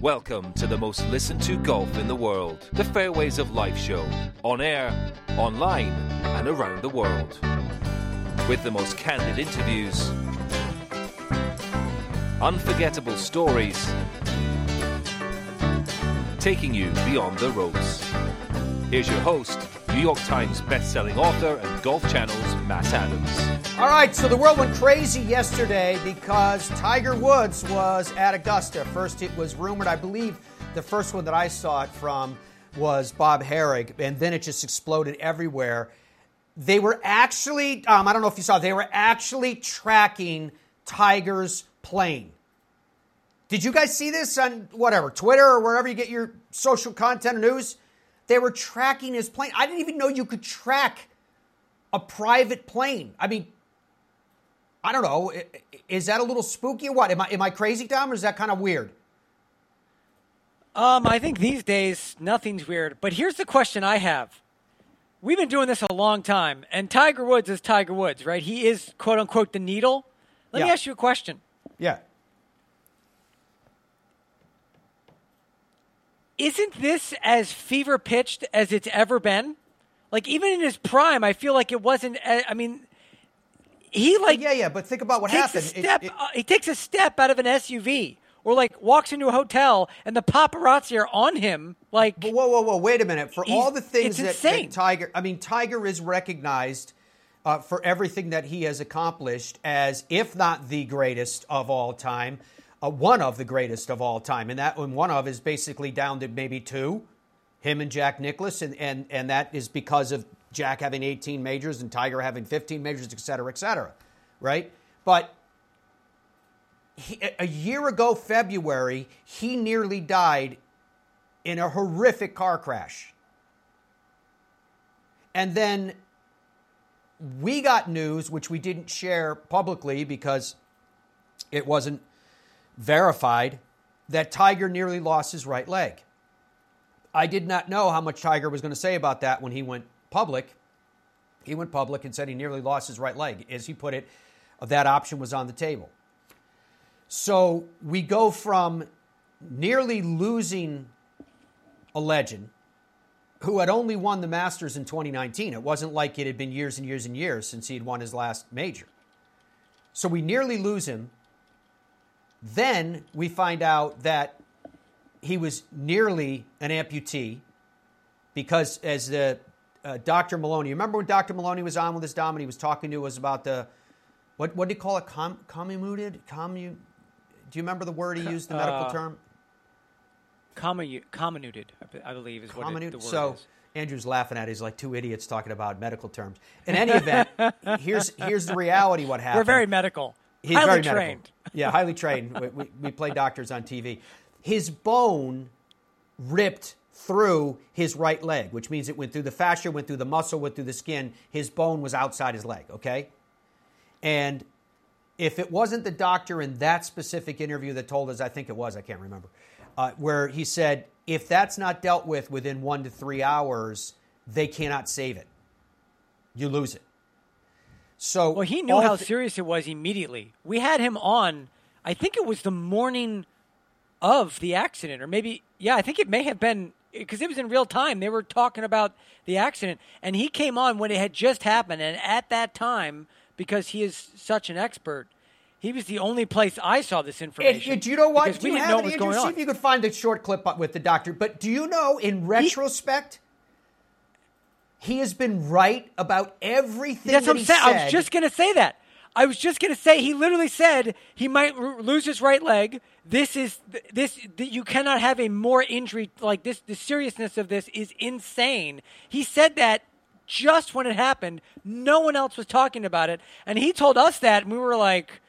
Welcome to the most listened to golf in the world, the Fairways of Life show, on air, online, and around the world. With the most candid interviews, unforgettable stories, taking you beyond the ropes. Here's your host, New York Times best-selling author and Golf Channel's Matt Adams. All right, so the world went crazy yesterday because Tiger Woods was at Augusta. First, it was rumored, I believe the first one that I saw it from was Bob Harig, and then it just exploded everywhere. They were actually, um, I don't know if you saw, they were actually tracking Tiger's plane. Did you guys see this on whatever, Twitter or wherever you get your social content or news? They were tracking his plane. I didn't even know you could track a private plane. I mean, I don't know. Is that a little spooky or what? Am I am I crazy, Tom, or is that kind of weird? Um, I think these days nothing's weird. But here's the question I have. We've been doing this a long time, and Tiger Woods is Tiger Woods, right? He is quote unquote the needle. Let Yeah. me ask you a question. Yeah. Isn't this as fever pitched as it's ever been? Like even in his prime, I feel like it wasn't. I mean, he like yeah, yeah, but think about what happened. a It- step. it- uh, he takes a step out of an SUV, or like walks into a hotel, and the paparazzi are on him. Like, But whoa, whoa, whoa! Wait a minute. For all the things that, that. Tiger, I mean, Tiger is recognized uh, for everything that he has accomplished as, if not the greatest of all time, uh, one of the greatest of all time, and that and one of is basically down to maybe two, him and Jack Nicklaus, and and and that is because of Jack having 18 majors and Tiger having 15 majors, et cetera, et cetera, right? But he, a year ago, February, he nearly died in a horrific car crash. And then we got news, which we didn't share publicly because it wasn't verified, that Tiger nearly lost his right leg. I did not know how much Tiger was going to say about that when he went public. He went public and said he nearly lost his right leg. As he put it, that option was on the table. So we go from nearly losing a legend who had only won the Masters in 2019. It wasn't like it had been years and years and years since he had won his last major. So we nearly lose him. Then we find out that he was nearly an amputee because, as the uh, Dr. Maloney, remember when Dr. Maloney was on with his dom and he was talking to us about the what what did he call it? Com, commuted? Commu? Do you remember the word he used? The medical uh, term? term? cominu- comminuted, I believe is what it, the word So is. Andrew's laughing at. it. He's like two idiots talking about medical terms. In any event, here's here's the reality. What happened? We're very medical, He's highly very medical. trained. Yeah, highly trained. We, we, we play doctors on TV. His bone ripped through his right leg, which means it went through the fascia, went through the muscle, went through the skin. His bone was outside his leg, okay? And if it wasn't the doctor in that specific interview that told us, I think it was, I can't remember, uh, where he said, if that's not dealt with within one to three hours, they cannot save it. You lose it. So Well, he knew how th- serious it was immediately. We had him on. I think it was the morning of the accident, or maybe yeah, I think it may have been because it was in real time. They were talking about the accident, and he came on when it had just happened. And at that time, because he is such an expert, he was the only place I saw this information. and do you know what? Because do we you didn't know what was going See if you could find a short clip with the doctor. But do you know, in retrospect, he has been right about everything That's that what I'm he saying. I was just going to say that. I was just going to say he literally said he might r- lose his right leg. This is th- this th- you cannot have a more injury like this. The seriousness of this is insane. He said that just when it happened. No one else was talking about it, and he told us that, and we were like,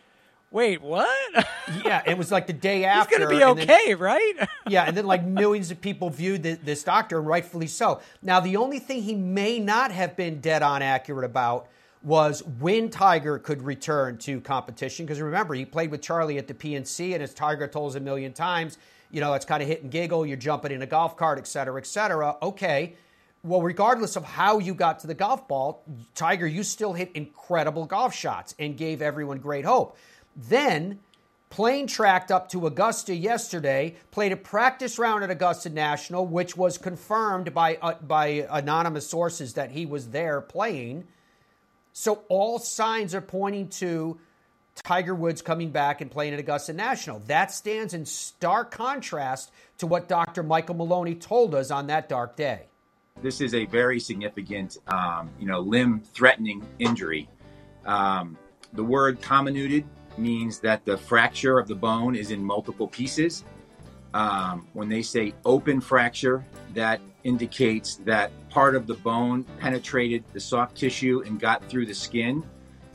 "Wait, what? yeah, it was like the day He's after. going to be and then- okay, right?" yeah, and then like millions of people viewed th- this doctor, and rightfully so. Now, the only thing he may not have been dead on accurate about was when Tiger could return to competition. Because remember, he played with Charlie at the PNC, and as Tiger told us a million times, you know, it's kind of hit and giggle, you're jumping in a golf cart, et cetera, et cetera. Okay. Well, regardless of how you got to the golf ball, Tiger, you still hit incredible golf shots and gave everyone great hope. Then plane tracked up to Augusta yesterday, played a practice round at Augusta National, which was confirmed by, uh, by anonymous sources that he was there playing. So all signs are pointing to Tiger Woods coming back and playing at Augusta National. That stands in stark contrast to what Dr. Michael Maloney told us on that dark day. This is a very significant, um, you know, limb-threatening injury. Um, the word comminuted means that the fracture of the bone is in multiple pieces. Um, when they say open fracture, that indicates that part of the bone penetrated the soft tissue and got through the skin,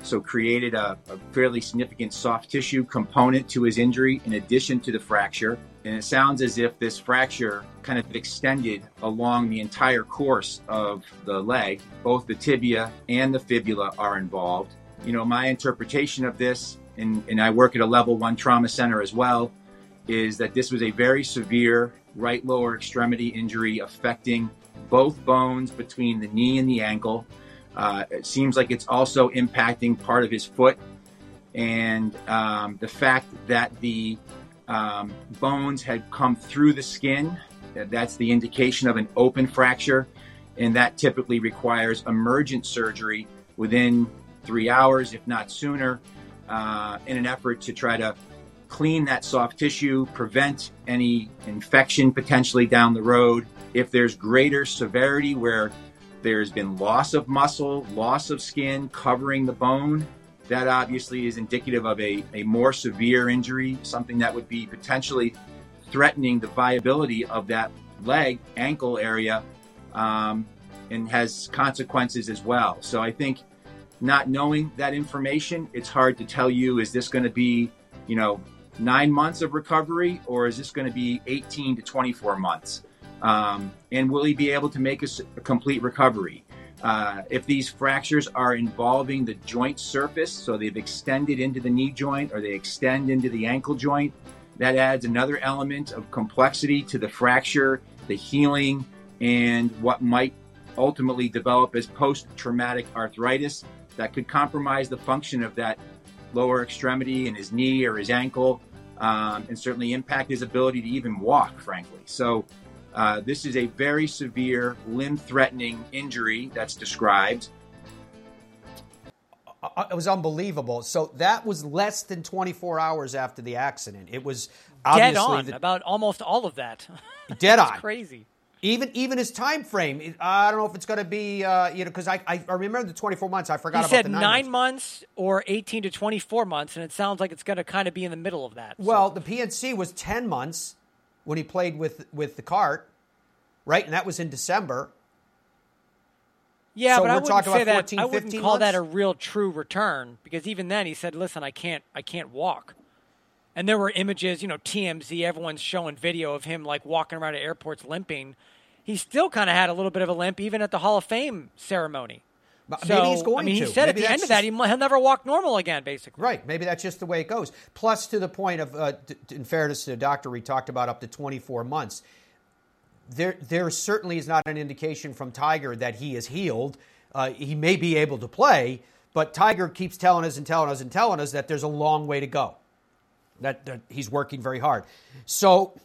so created a, a fairly significant soft tissue component to his injury in addition to the fracture. And it sounds as if this fracture kind of extended along the entire course of the leg. Both the tibia and the fibula are involved. You know, my interpretation of this and, and I work at a level one trauma center as well, is that this was a very severe right lower extremity injury affecting both bones between the knee and the ankle. Uh, it seems like it's also impacting part of his foot. And um, the fact that the um, bones had come through the skin, that's the indication of an open fracture. And that typically requires emergent surgery within three hours, if not sooner uh, in an effort to try to clean that soft tissue, prevent any infection potentially down the road. If there's greater severity where there's been loss of muscle, loss of skin covering the bone, that obviously is indicative of a, a more severe injury, something that would be potentially threatening the viability of that leg, ankle area, um, and has consequences as well. So I think not knowing that information, it's hard to tell you is this going to be, you know, nine months of recovery or is this going to be 18 to 24 months? Um, and will he be able to make a, a complete recovery? Uh, if these fractures are involving the joint surface, so they've extended into the knee joint or they extend into the ankle joint, that adds another element of complexity to the fracture, the healing, and what might ultimately develop as post traumatic arthritis that could compromise the function of that lower extremity in his knee or his ankle, um, and certainly impact his ability to even walk, frankly. So, uh, this is a very severe limb threatening injury that's described. Uh, uh, it was unbelievable. So that was less than 24 hours after the accident. It was dead on the, about almost all of that. Dead on. Crazy even even his time frame. I don't know if it's going to be uh, you know because I, I remember the 24 months. I forgot. He about said the nine, nine months. months. or 18 to 24 months, and it sounds like it's going to kind of be in the middle of that. Well, so. the PNC was 10 months when he played with with the cart, right, and that was in December. Yeah, so but I wouldn't say 14, that. I wouldn't call months? that a real true return because even then he said, "Listen, I can't, I can't walk." And there were images, you know, TMZ, everyone's showing video of him like walking around at airports limping he still kind of had a little bit of a limp even at the Hall of Fame ceremony. But so, maybe he's going I mean, to. he said maybe at the end of that he, will never walk normal again, basically. Right. Maybe that's just the way it goes. Plus, to the point of, uh, in fairness to the doctor, we talked about up to 24 months. There, there certainly is not an indication from Tiger that he is healed. Uh, he may be able to play, but Tiger keeps telling us and telling us and telling us that there's a long way to go. That, that he's working very hard. So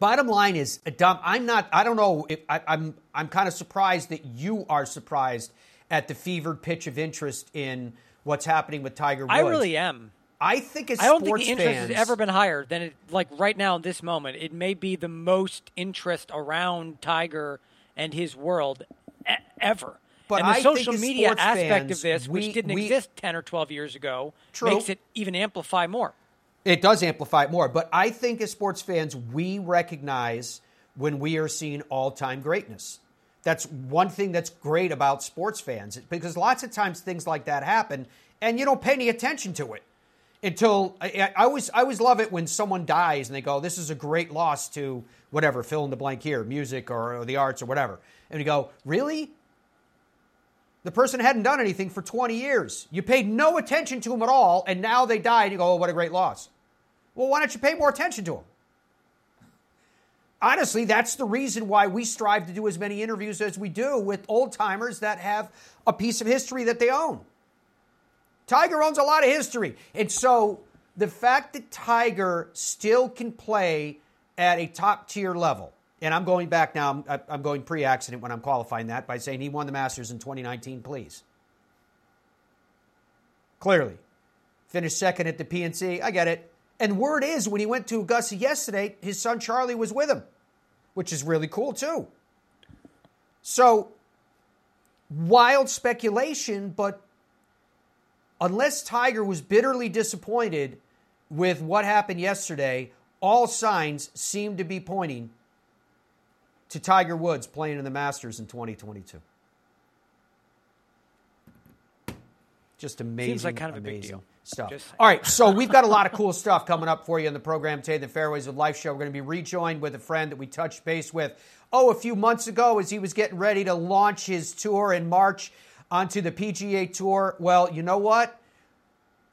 Bottom line is, Dom, I'm not. I don't know. If, I, I'm. I'm kind of surprised that you are surprised at the fevered pitch of interest in what's happening with Tiger Woods. I really am. I think as I don't think the interest fans, has ever been higher than it. Like right now, in this moment, it may be the most interest around Tiger and his world e- ever. But and the I social media aspect fans, of this, we, which didn't we, exist ten or twelve years ago, true. makes it even amplify more. It does amplify it more. But I think as sports fans, we recognize when we are seeing all time greatness. That's one thing that's great about sports fans because lots of times things like that happen and you don't pay any attention to it until I, I, always I always love it when someone dies and they go this is a great loss to whatever fill in the blank here music or, or the arts or whatever and you go really the person hadn't done anything for 20 years you paid no attention to him at all and now they died and you go oh what a great loss well why don't you pay more attention to him? honestly, that's the reason why we strive to do as many interviews as we do with old timers that have a piece of history that they own. Tiger owns a lot of history. And so the fact that Tiger still can play at a top tier level, and I'm going back now, I'm, I'm going pre accident when I'm qualifying that by saying he won the Masters in 2019, please. Clearly. Finished second at the PNC. I get it. And word is, when he went to Augusta yesterday, his son Charlie was with him, which is really cool too. So, wild speculation, but unless Tiger was bitterly disappointed with what happened yesterday, all signs seem to be pointing to Tiger Woods playing in the Masters in 2022. Just amazing. Seems like kind of a big amazing deal. Stuff. Just. All right, so we've got a lot of cool stuff coming up for you in the program today, the Fairways of Life show. We're going to be rejoined with a friend that we touched base with, oh, a few months ago as he was getting ready to launch his tour in March onto the PGA Tour. Well, you know what?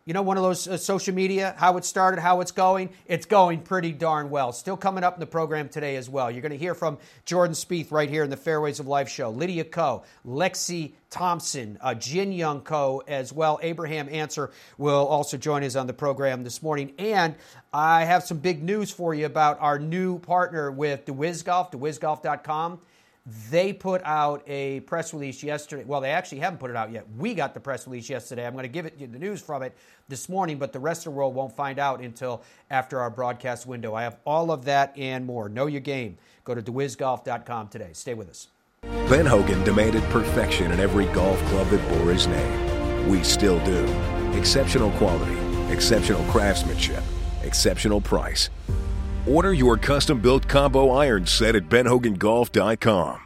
You know, one of those uh, social media, how it started, how it's going. It's going pretty darn well. Still coming up in the program today as well. You're going to hear from Jordan Spieth right here in the Fairways of Life show. Lydia Ko, Lexi Thompson, uh, Jin Young Ko as well. Abraham Ancer will also join us on the program this morning. And I have some big news for you about our new partner with DeWiz Golf, DeWizGolf.com. They put out a press release yesterday. Well, they actually haven't put it out yet. We got the press release yesterday. I'm going to give it the news from it this morning, but the rest of the world won't find out until after our broadcast window. I have all of that and more. Know your game. Go to DeWizGolf.com today. Stay with us. Ben Hogan demanded perfection in every golf club that bore his name. We still do. Exceptional quality, exceptional craftsmanship, exceptional price. Order your custom built combo iron set at benhogangolf.com.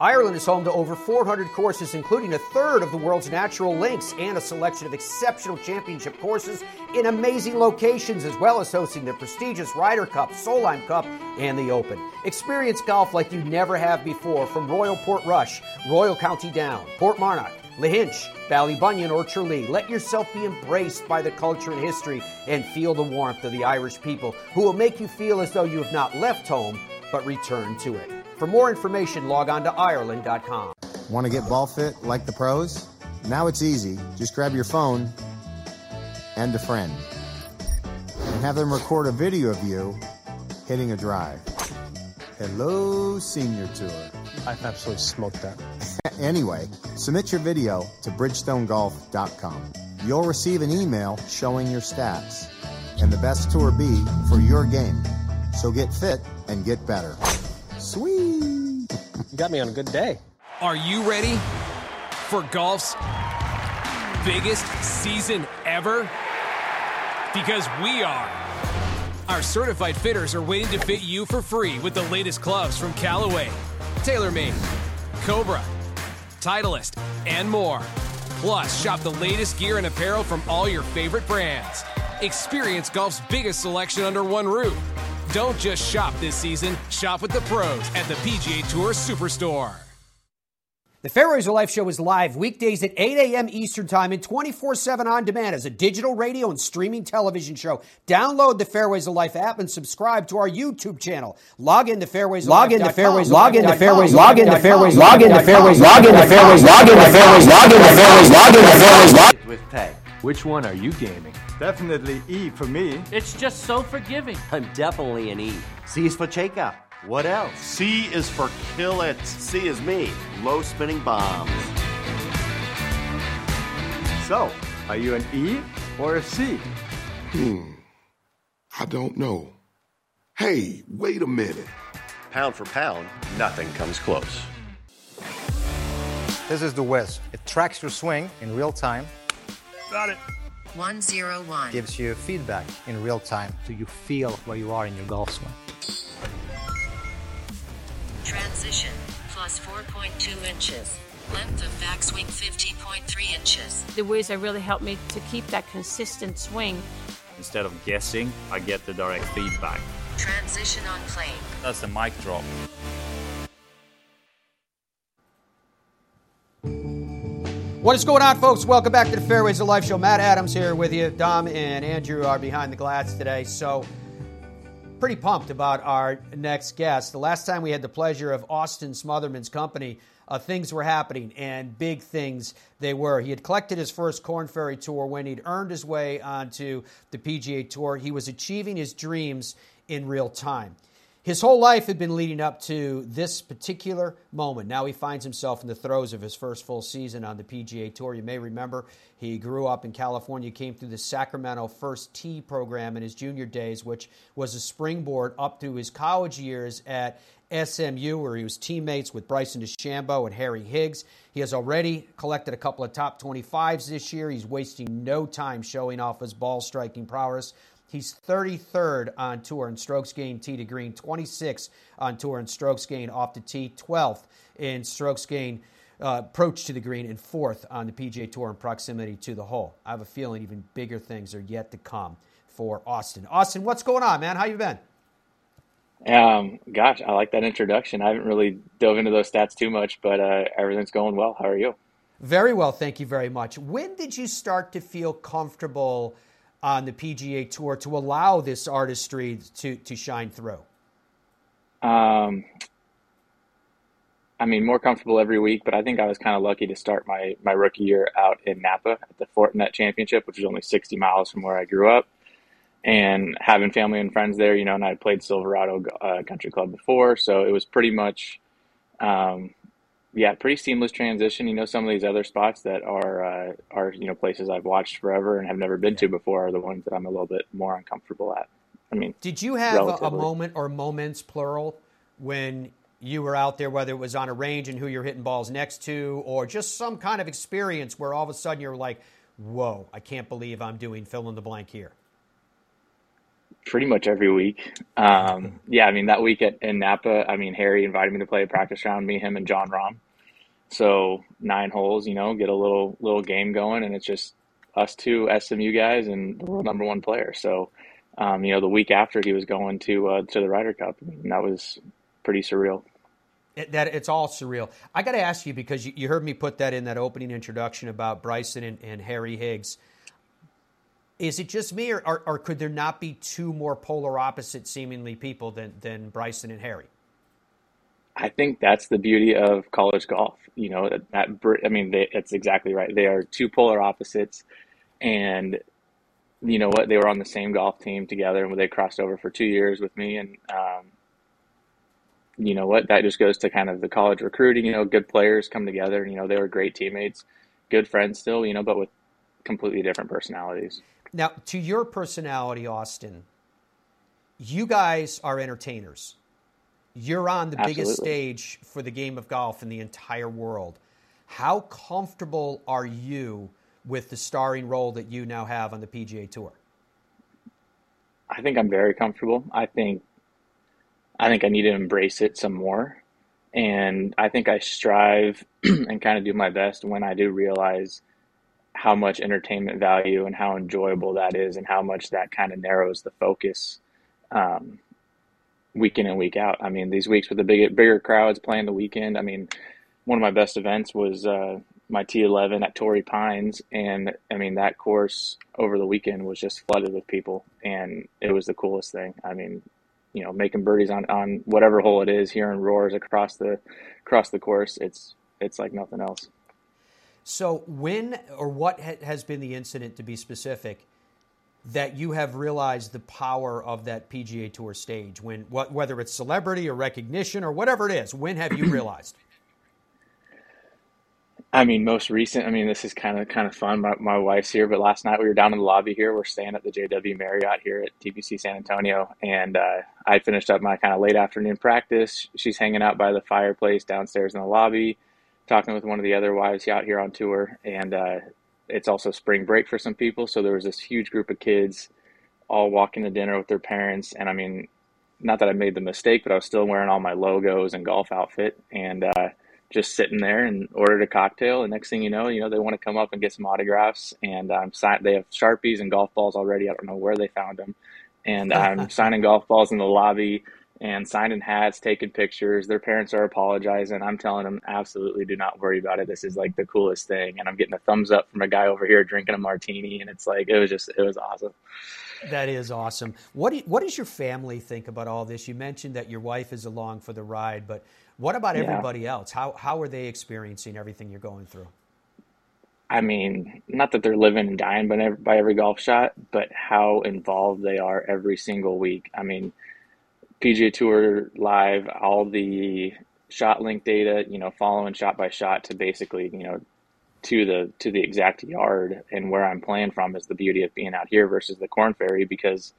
Ireland is home to over 400 courses, including a third of the world's natural links and a selection of exceptional championship courses in amazing locations, as well as hosting the prestigious Ryder Cup, Solheim Cup, and the Open. Experience golf like you never have before from Royal Portrush, Royal County Down, Portmarnock, Lahinch, Ballybunion, or Tralee. Let yourself be embraced by the culture and history and feel the warmth of the Irish people who will make you feel as though you have not left home but returned to it. For more information, log on to Ireland.com. Want to get ball fit like the pros? Now it's easy. Just grab your phone and a friend and have them record a video of you hitting a drive. Hello, Senior Tour. I've absolutely smoked that. Anyway, submit your video to bridgestonegolf.com. You'll receive an email showing your stats and the best Tour B for your game. So get fit and get better. Sweet. You got me on a good day. Are you ready for golf's biggest season ever? Because we are. Our certified fitters are waiting to fit you for free with the latest clubs from Callaway, TaylorMade, Cobra, Titleist, and more. Plus, shop the latest gear and apparel from all your favorite brands. Experience golf's biggest selection under one roof. Don't just shop this season, shop with the pros at the PGA Tour Superstore. The Fairways of Life show is live weekdays at 8 a.m. Eastern Time and 24 7 on demand as a digital radio and streaming television show. Download the Fairways of Life app and subscribe to our YouTube channel. Log in to Fairways. Log into Fairways. Log into Fairways. Log into Fairways. Log into Fairways. Log into Fairways. Log into Fairways. Log into Fairways. Log into Fairways. Log with tag. Which one are you gaming? Definitely E for me. It's just so forgiving. I'm definitely an E. C is for Cheka. What else? C is for kill it. C is me. Low spinning bombs. So, are you an E or a C? Hmm. I don't know. Hey, wait a minute. Pound for pound, nothing comes close. This is the Wiz. It tracks your swing in real time. Got it. 101. Gives you feedback in real time so you feel where you are in your golf swing. Transition plus 4.2 inches. Length of backswing 50.3 inches. The Wiz really helped me to keep that consistent swing. Instead of guessing, I get the direct feedback. Transition on plane. That's the mic drop. What is going on, folks? Welcome back to the Fairways of Life show. Matt Adams here with you. Dom and Andrew are behind the glass today. So, pretty pumped about our next guest. The last time we had the pleasure of Austin Smotherman's company, uh, things were happening, and big things they were. He had collected his first Corn Ferry Tour when he'd earned his way onto the PGA Tour. He was achieving his dreams in real time. His whole life had been leading up to this particular moment. Now he finds himself in the throes of his first full season on the PGA Tour. You may remember he grew up in California, came through the Sacramento First Tee program in his junior days, which was a springboard up through his college years at SMU, where he was teammates with Bryson DeChambeau and Harry Higgs. He has already collected a couple of top 25s this year. He's wasting no time showing off his ball striking prowess. He's 33rd on tour in strokes gained tee to green, 26th on tour in strokes gained off the tee, 12th in strokes gained uh, approach to the green, and fourth on the PGA Tour in proximity to the hole. I have a feeling even bigger things are yet to come for Austin. Austin, what's going on, man? How you been? Um, gosh, I like that introduction. I haven't really dove into those stats too much, but uh, everything's going well. How are you? Very well, thank you very much. When did you start to feel comfortable on the PGA Tour to allow this artistry to to shine through? Um, I mean, more comfortable every week, but I think I was kind of lucky to start my my rookie year out in Napa at the Fortinet Championship, which is only 60 miles from where I grew up and having family and friends there, you know, and I played Silverado uh, Country Club before, so it was pretty much, um, yeah, pretty seamless transition. You know, some of these other spots that are uh, are you know places I've watched forever and have never been to before are the ones that I'm a little bit more uncomfortable at. I mean, did you have a, a moment or moments plural when you were out there, whether it was on a range and who you're hitting balls next to, or just some kind of experience where all of a sudden you're like, "Whoa, I can't believe I'm doing fill in the blank here." Pretty much every week. Um, yeah, I mean that week at in Napa, I mean Harry invited me to play a practice round, me, him, and Jon Rahm. So nine holes, you know, get a little little game going, and it's just us two SMU guys and the world number one player. So, um, you know, the week after he was going to uh, to the Ryder Cup, and that was pretty surreal. It, that it's all surreal. I got to ask you because you, you, heard me put that in that opening introduction about Bryson and, and Harry Higgs. Is it just me, or, or, or, could there not be two more polar opposite seemingly people than, than Bryson and Harry? I think that's the beauty of college golf. You know, that, that I mean, they, it's exactly right. They are two polar opposites, and you know what? They were on the same golf team together, and they crossed over for two years with me. And um, you know what? That just goes to kind of the college recruiting. You know, good players come together. And, you know, they were great teammates, good friends still. You know, but with completely different personalities. Now, to your personality, Austin, you guys are entertainers. You're on the Absolutely. biggest stage for the game of golf in the entire world. How comfortable are you with the starring role that you now have on the PGA Tour? I think I'm very comfortable. I think I think I need to embrace it some more. And I think I strive and kind of do my best when I do realize how much entertainment value and how enjoyable that is and how much that kind of narrows the focus um, week in and week out. I mean, these weeks with the big, bigger crowds playing the weekend, I mean, one of my best events was uh, my T11 at Torrey Pines. And I mean, that course over the weekend was just flooded with people. And it was the coolest thing. I mean, you know, making birdies on, on whatever hole it is, hearing roars across the across the course, it's it's like nothing else. So, when or what has been the incident, to be specific, that you have realized the power of that PGA Tour stage? When what, whether it's celebrity or recognition or whatever it is, when have you realized? I mean, most recent. I mean, this is kind of kind of fun. My, my wife's here, but last night we were down in the lobby here. We're staying at the JW Marriott here at TPC San Antonio, and uh, I finished up my kind of late afternoon practice. She's hanging out by the fireplace downstairs in the lobby talking with one of the other wives out here on tour, and uh, it's also spring break for some people. So there was this huge group of kids all walking to dinner with their parents, and I mean, not that I made the mistake, but I was still wearing all my logos and golf outfit, and uh, just sitting there and ordered a cocktail. And next thing you know, you know they want to come up and get some autographs, and I'm sign- They have sharpies and golf balls already. I don't know where they found them, and I'm signing golf balls in the lobby and signing hats, taking pictures. Their parents are apologizing. I'm telling them, absolutely do not worry about it. This is like the coolest thing. And I'm getting a thumbs up from a guy over here drinking a martini. And it's like, it was just, it was awesome. That is awesome. What do, what does your family think about all this? You mentioned that your wife is along for the ride, but what about Yeah. everybody else? How how are they experiencing everything you're going through? I mean, not that they're living and dying by every, by every golf shot, but how involved they are every single week. I mean, PGA Tour live, all the shot link data, you know, following shot by shot to basically, you know, to the to the exact yard and where I'm playing from is the beauty of being out here versus the Corn Ferry because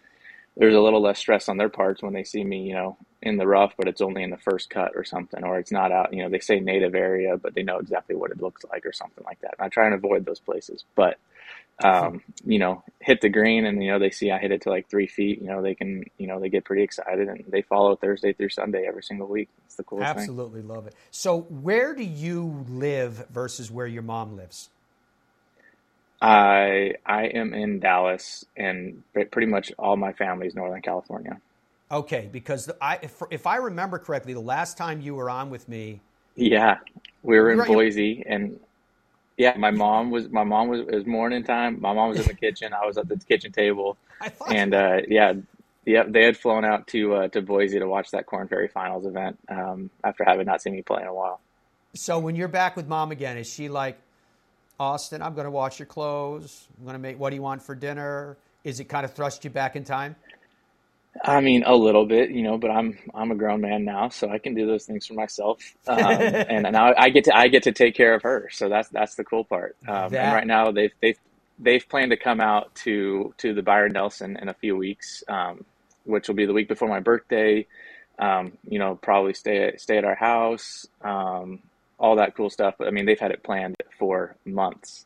there's a little less stress on their parts when they see me, you know, in the rough, but it's only in the first cut or something, or it's not out, you know, they say native area, but they know exactly what it looks like or something like that. And I try and avoid those places, but, um, you know, hit the green and, you know, they see I hit it to like three feet, you know, they can, you know, they get pretty excited and they follow Thursday through Sunday every single week. It's the coolest thing. Absolutely love it. So, where do you live versus where your mom lives? I, I am in Dallas and pretty much all my family is Northern California. Okay, because the, I if, if I remember correctly, the last time you were on with me, Yeah, we were in you're- Boise, and yeah, my mom was my mom was it was morning time. My mom was in the kitchen. I was at the kitchen table, and uh, yeah, yeah, they had flown out to uh, to Boise to watch that Corn Ferry Finals event um, after having not seen me play in a while. so when you're back with mom again, is she like, Austin, I'm going to wash your clothes. I'm going to make. What do you want for dinner? Is it kind of thrust you back in time? I mean, a little bit, you know, but I'm I'm a grown man now, so I can do those things for myself. Um, and now I get to I get to take care of her, so that's that's the cool part. Um, That- and right now they've they've they've planned to come out to to the Byron Nelson in a few weeks, um, which will be the week before my birthday. Um, you know, probably stay at, stay at our house, um, all that cool stuff. But I mean, they've had it planned for months.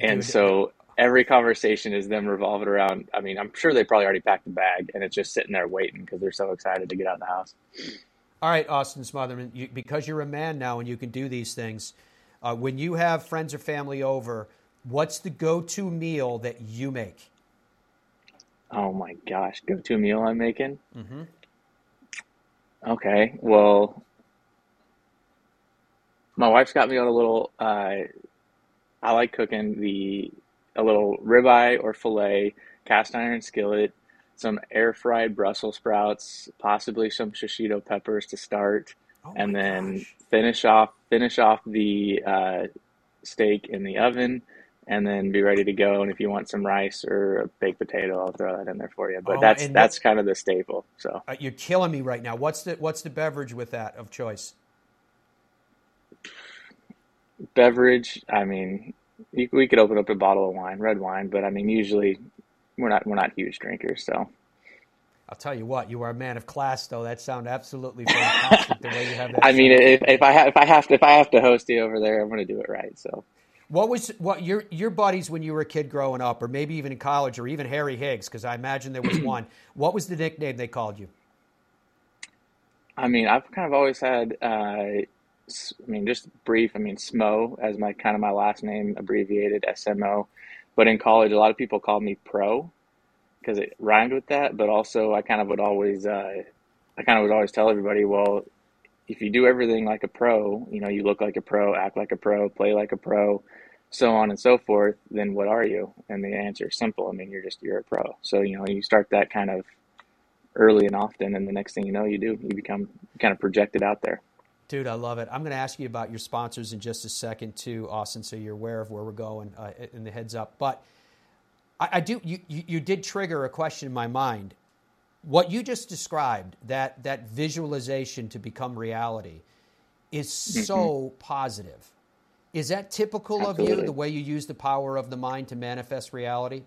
And dude, so every conversation is them revolving around. I mean, I'm sure they probably already packed the bag and it's just sitting there waiting because they're so excited to get out of the house. All right, Austin Smotherman, you, because you're a man now and you can do these things. Uh, when you have friends or family over, what's the go-to meal that you make? Oh my gosh, go to meal I'm making. Mm-hmm. Okay, well, my wife's got me on a little. Uh, I like cooking the a little ribeye or fillet, cast iron skillet, some air fried Brussels sprouts, possibly some shishito peppers to start, and then finish off finish off the uh, steak in the oven, and then be ready to go. And if you want some rice or a baked potato, I'll throw that in there for you. But Oh, that's that's kind of the staple. So. Uh, you're killing me right now. What's the what's the beverage with that of choice? beverage, I mean, you, we could open up a bottle of wine, red wine, but I mean, usually we're not we're not huge drinkers, so I'll tell you what, you are a man of class, though. That sounds absolutely fantastic. the way you have that. I mean, if, if I have if I have to if I have to host you over there, I'm going to do it right. So what was what your your buddies when you were a kid growing up, or maybe even in college, or even Harry Higgs, because I imagine there was one. What was the nickname they called you? I mean, I've kind of always had, uh, I mean, just brief. I mean, Smo as my kind of my last name abbreviated SMO, but in college, a lot of people called me Pro because it rhymed with that. But also, I kind of would always, uh, I kind of would always tell everybody, well, if you do everything like a pro, you know, you look like a pro, act like a pro, play like a pro, so on and so forth, then what are you? And the answer is simple. I mean, you're just you're a pro. So you know, you start that kind of early and often, and the next thing you know, you do you become kind of projected out there. Dude, I love it. I'm going to ask you about your sponsors in just a second, too, Austin, so you're aware of where we're going uh, in the heads up. But I, I do. You, you, you did trigger a question in my mind. What you just described, that that visualization to become reality, is so positive. Is that typical of you, the way you use the power of the mind to manifest reality?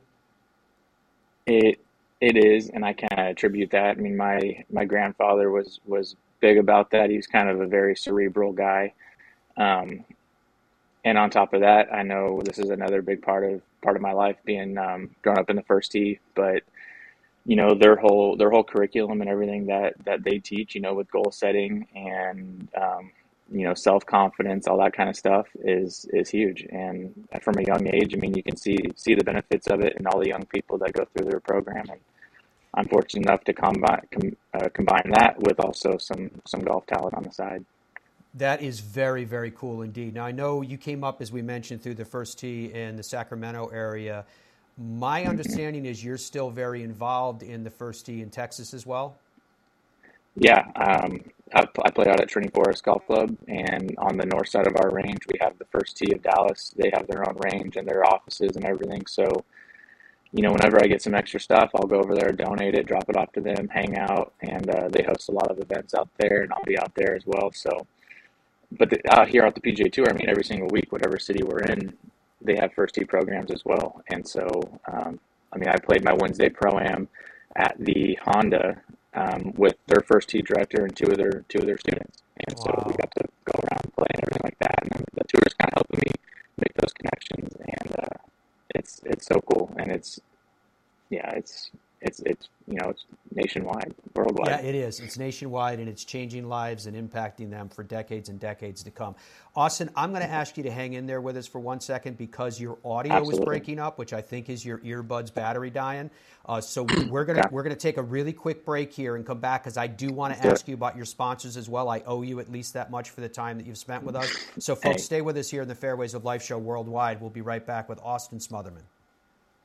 It it is, and I kind of attribute that. I mean, my my grandfather was was big about that. He was kind of a very cerebral guy. Um, and on top of that, I know this is another big part of part of my life, being um, growing up in the first tee. But you know, their whole their whole curriculum and everything that that they teach, you know, with goal setting and um, you know self confidence, all that kind of stuff is is huge. And from a young age, I mean, you can see see the benefits of it in all the young people that go through their program. And I'm fortunate enough to combine com, uh, combine that with also some some golf talent on the side. That is very, very cool indeed. Now, I know you came up, as we mentioned, through the first tee in the Sacramento area. My understanding is you're still very involved in the first tee in Texas as well. Yeah, um, I, I play out at Trinity Forest Golf Club, and on the north side of our range, we have the first tee of Dallas. They have their own range and their offices and everything. So, you know, whenever I get some extra stuff, I'll go over there, donate it, drop it off to them, hang out, and uh, they host a lot of events out there, and I'll be out there as well. So, but the, out here at the PGA Tour, I mean, every single week, whatever city we're in, they have first tee programs as well. And so, um, I mean, I played my Wednesday pro am at the Honda um, with their first tee director and two of their two of their students, and wow. so we got to go around and play and everything like that. And the tour is kind of helping me make those connections, it's it's so cool, and it's yeah, it's it's it's you know it's nationwide, worldwide. Yeah, it is. It's nationwide, and it's changing lives and impacting them for decades and decades to come. Austin, I'm going to ask you to hang in there with us for one second because your audio Absolutely. is breaking up, which I think is your earbuds battery dying. Uh, so we're gonna we're gonna take a really quick break here and come back because I do want to ask you about your sponsors as well. I owe you at least that much for the time that you've spent with us. So folks, hey. stay with us here in the Fairways of Life show worldwide. We'll be right back with Austin Smotherman.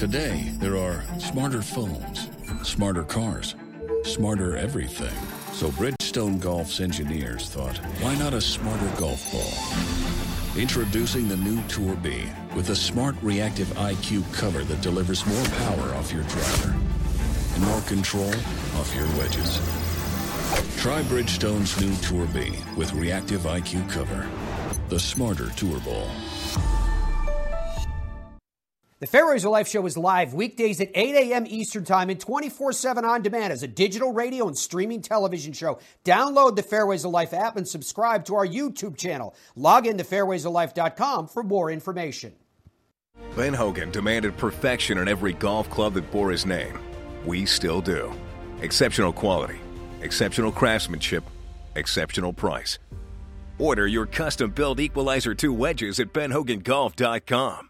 Today, there are smarter phones, smarter cars, smarter everything. So Bridgestone Golf's engineers thought, why not a smarter golf ball? Introducing the new Tour B with a smart reactive IQ cover that delivers more power off your driver and more control off your wedges. Try Bridgestone's new Tour B with reactive IQ cover, the smarter tour ball. The Fairways of Life show is live weekdays at 8 a.m. Eastern Time and 24 7 on demand as a digital radio and streaming television show. Download the Fairways of Life app and subscribe to our YouTube channel. Log in to fairwaysoflife.com for more information. Ben Hogan demanded perfection in every golf club that bore his name. We still do. Exceptional quality, exceptional craftsmanship, exceptional price. Order your custom built Equalizer 2 wedges at benhogangolf.com.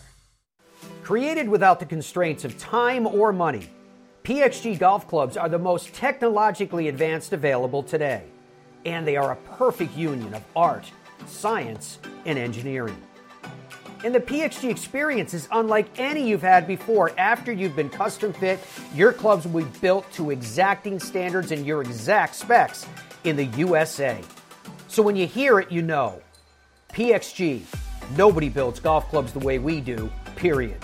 Created without the constraints of time or money, PXG golf clubs are the most technologically advanced available today. And they are a perfect union of art, science, and engineering. And the PXG experience is unlike any you've had before. After you've been custom fit, your clubs will be built to exacting standards and your exact specs in the USA. So when you hear it, you know. PXG, nobody builds golf clubs the way we do, period.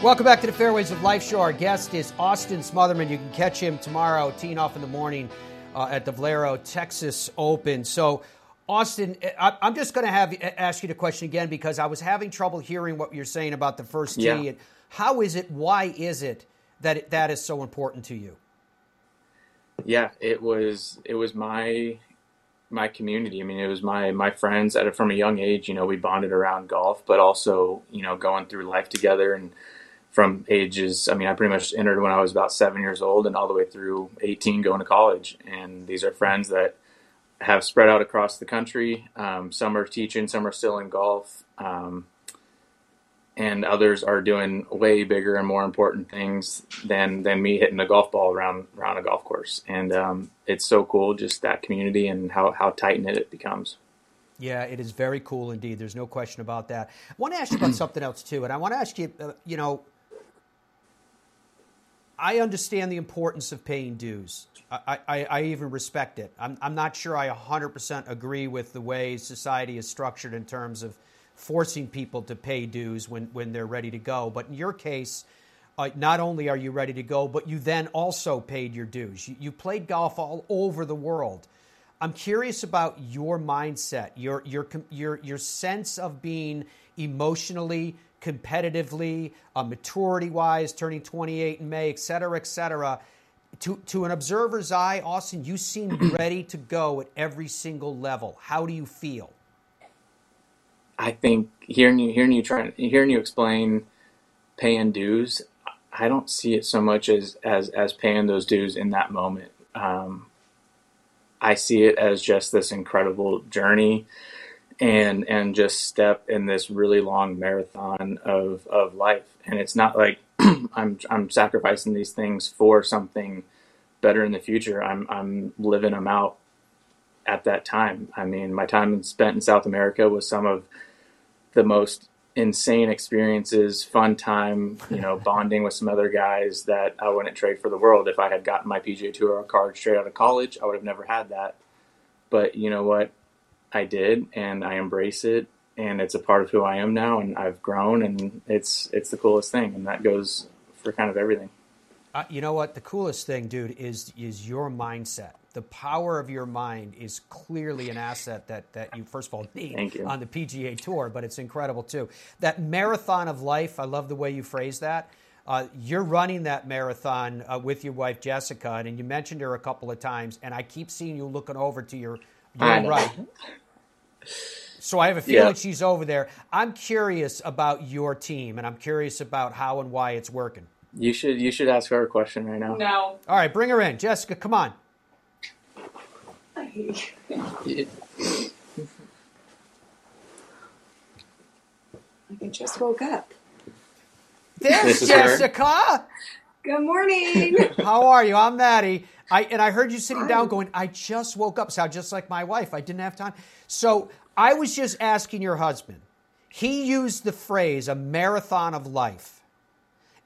Welcome back to the Fairways of Life show. Our guest is Austin Smotherman. You can catch him tomorrow, teeing off in the morning uh, at the Valero Texas Open. So, Austin, I'm just going to have ask you the question again because I was having trouble hearing what you're saying about the first tee. Yeah. How is it? Why is it that it, that is so important to you? Yeah, it was it was my my community. I mean, it was my my friends at from a young age. You know, we bonded around golf, but also you know going through life together and from ages, I mean, I pretty much entered when I was about seven years old and all the way through 18 going to college. And these are friends that have spread out across the country. Um, some are teaching, some are still in golf, um, and others are doing way bigger and more important things than than me hitting a golf ball around around a golf course. And um, it's so cool, just that community and how how tight knit it becomes. Yeah, it is very cool indeed. There's no question about that. I want to ask you about something else too, and I want to ask you, uh, you know, I understand the importance of paying dues. I, I, I even respect it. I'm, I'm not sure I 100% agree with the way society is structured in terms of forcing people to pay dues when, when they're ready to go. But in your case, uh, not only are you ready to go, but you then also paid your dues. You, you played golf all over the world. I'm curious about your mindset, your your your your sense of being emotionally, competitively, uh, maturity wise, turning 28 in May, et cetera, et cetera. To to an observer's eye, Austin, you seem ready to go at every single level. How do you feel? I think hearing you hearing you trying hearing you explain paying dues, I don't see it so much as as as paying those dues in that moment. Um, I see it as just this incredible journey and and just step in this really long marathon of of life. And it's not like I'm I'm sacrificing these things for something better in the future. I'm I'm living them out at that time. I mean, my time spent in South America was some of the most insane experiences, fun time, you know, bonding with some other guys that I wouldn't trade for the world. If I had gotten my PGA Tour card straight out of college, I would have never had that. But you know what? I did, and I embrace it, and it's a part of who I am now, and I've grown, and it's it's the coolest thing, and that goes for kind of everything. Uh, you know what? The coolest thing, dude, is is your mindset. The power of your mind is clearly an asset that that you first of all need on the PGA Tour, but it's incredible too. That marathon of life. I love the way you phrase that. Uh, you're running that marathon uh, with your wife Jessica, and you mentioned her a couple of times, and I keep seeing you looking over to your I your know. right. So I have a feeling Yeah. she's over there. I'm curious about your team, and I'm curious about how and why it's working. You should you should ask her a question right now. No. All right, bring her in, Jessica. Come on. I just woke up. There's This is her. Jessica. Good morning. How are you? I'm Maddie. I and I heard you sitting down going, I just woke up. Sound just like my wife. I didn't have time. So I was just asking your husband. He used the phrase a marathon of life.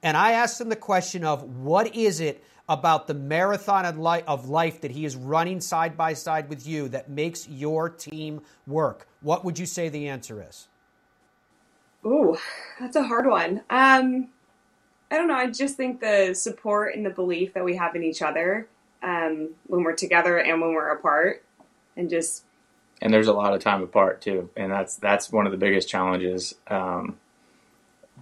And I asked him the question of what is it about the marathon of of life that he is running side by side with you that makes your team work? What would you say the answer is? Ooh, that's a hard one. Um, I don't know. I just think the support and the belief that we have in each other um, when we're together and when we're apart, and just and there's a lot of time apart too, and that's that's one of the biggest challenges. Um,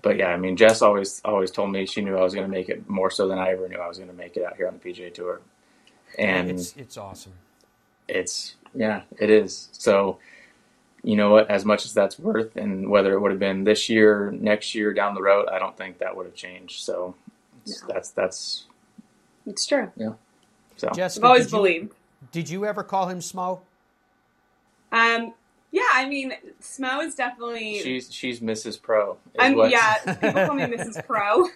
but yeah, I mean, Jess always always told me she knew I was going to make it more so than I ever knew I was going to make it out here on the PGA Tour, and it's it's awesome. it's yeah, it is. So, you know what? As much as that's worth, and whether it would have been this year, next year, down the road, I don't think that would have changed. So, it's, that's that's it's true. yeah. So Jessica, I've always did you- believed. Did you ever call him Smo? Um, yeah, I mean, Smo is definitely. she's she's Mrs. Pro. is I'm what- yeah. People call me Mrs. Pro,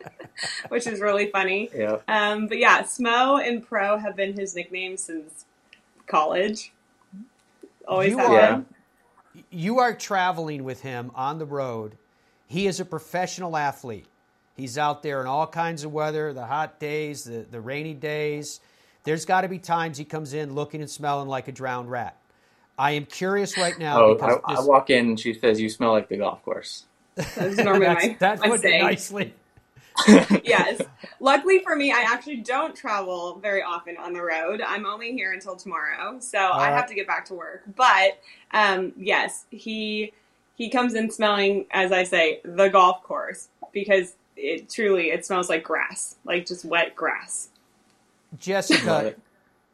which is really funny. Yeah. Um, but yeah, Smo and Pro have been his nicknames since college. Always you have are, been. You are traveling with him on the road. He is a professional athlete. He's out there in all kinds of weather, the hot days, the, the rainy days. There's got to be times he comes in looking and smelling like a drowned rat. I am curious right now Oh, because I, I walk in and she says, "You smell like the golf course." That's normally that's, my, that's my what saying. nicely. yes. Luckily for me, I actually don't travel very often on the road. I'm only here until tomorrow, so I have to get back to work. But um, yes, he he comes in smelling, as I say, the golf course because it truly it smells like grass, like just wet grass. Jessica,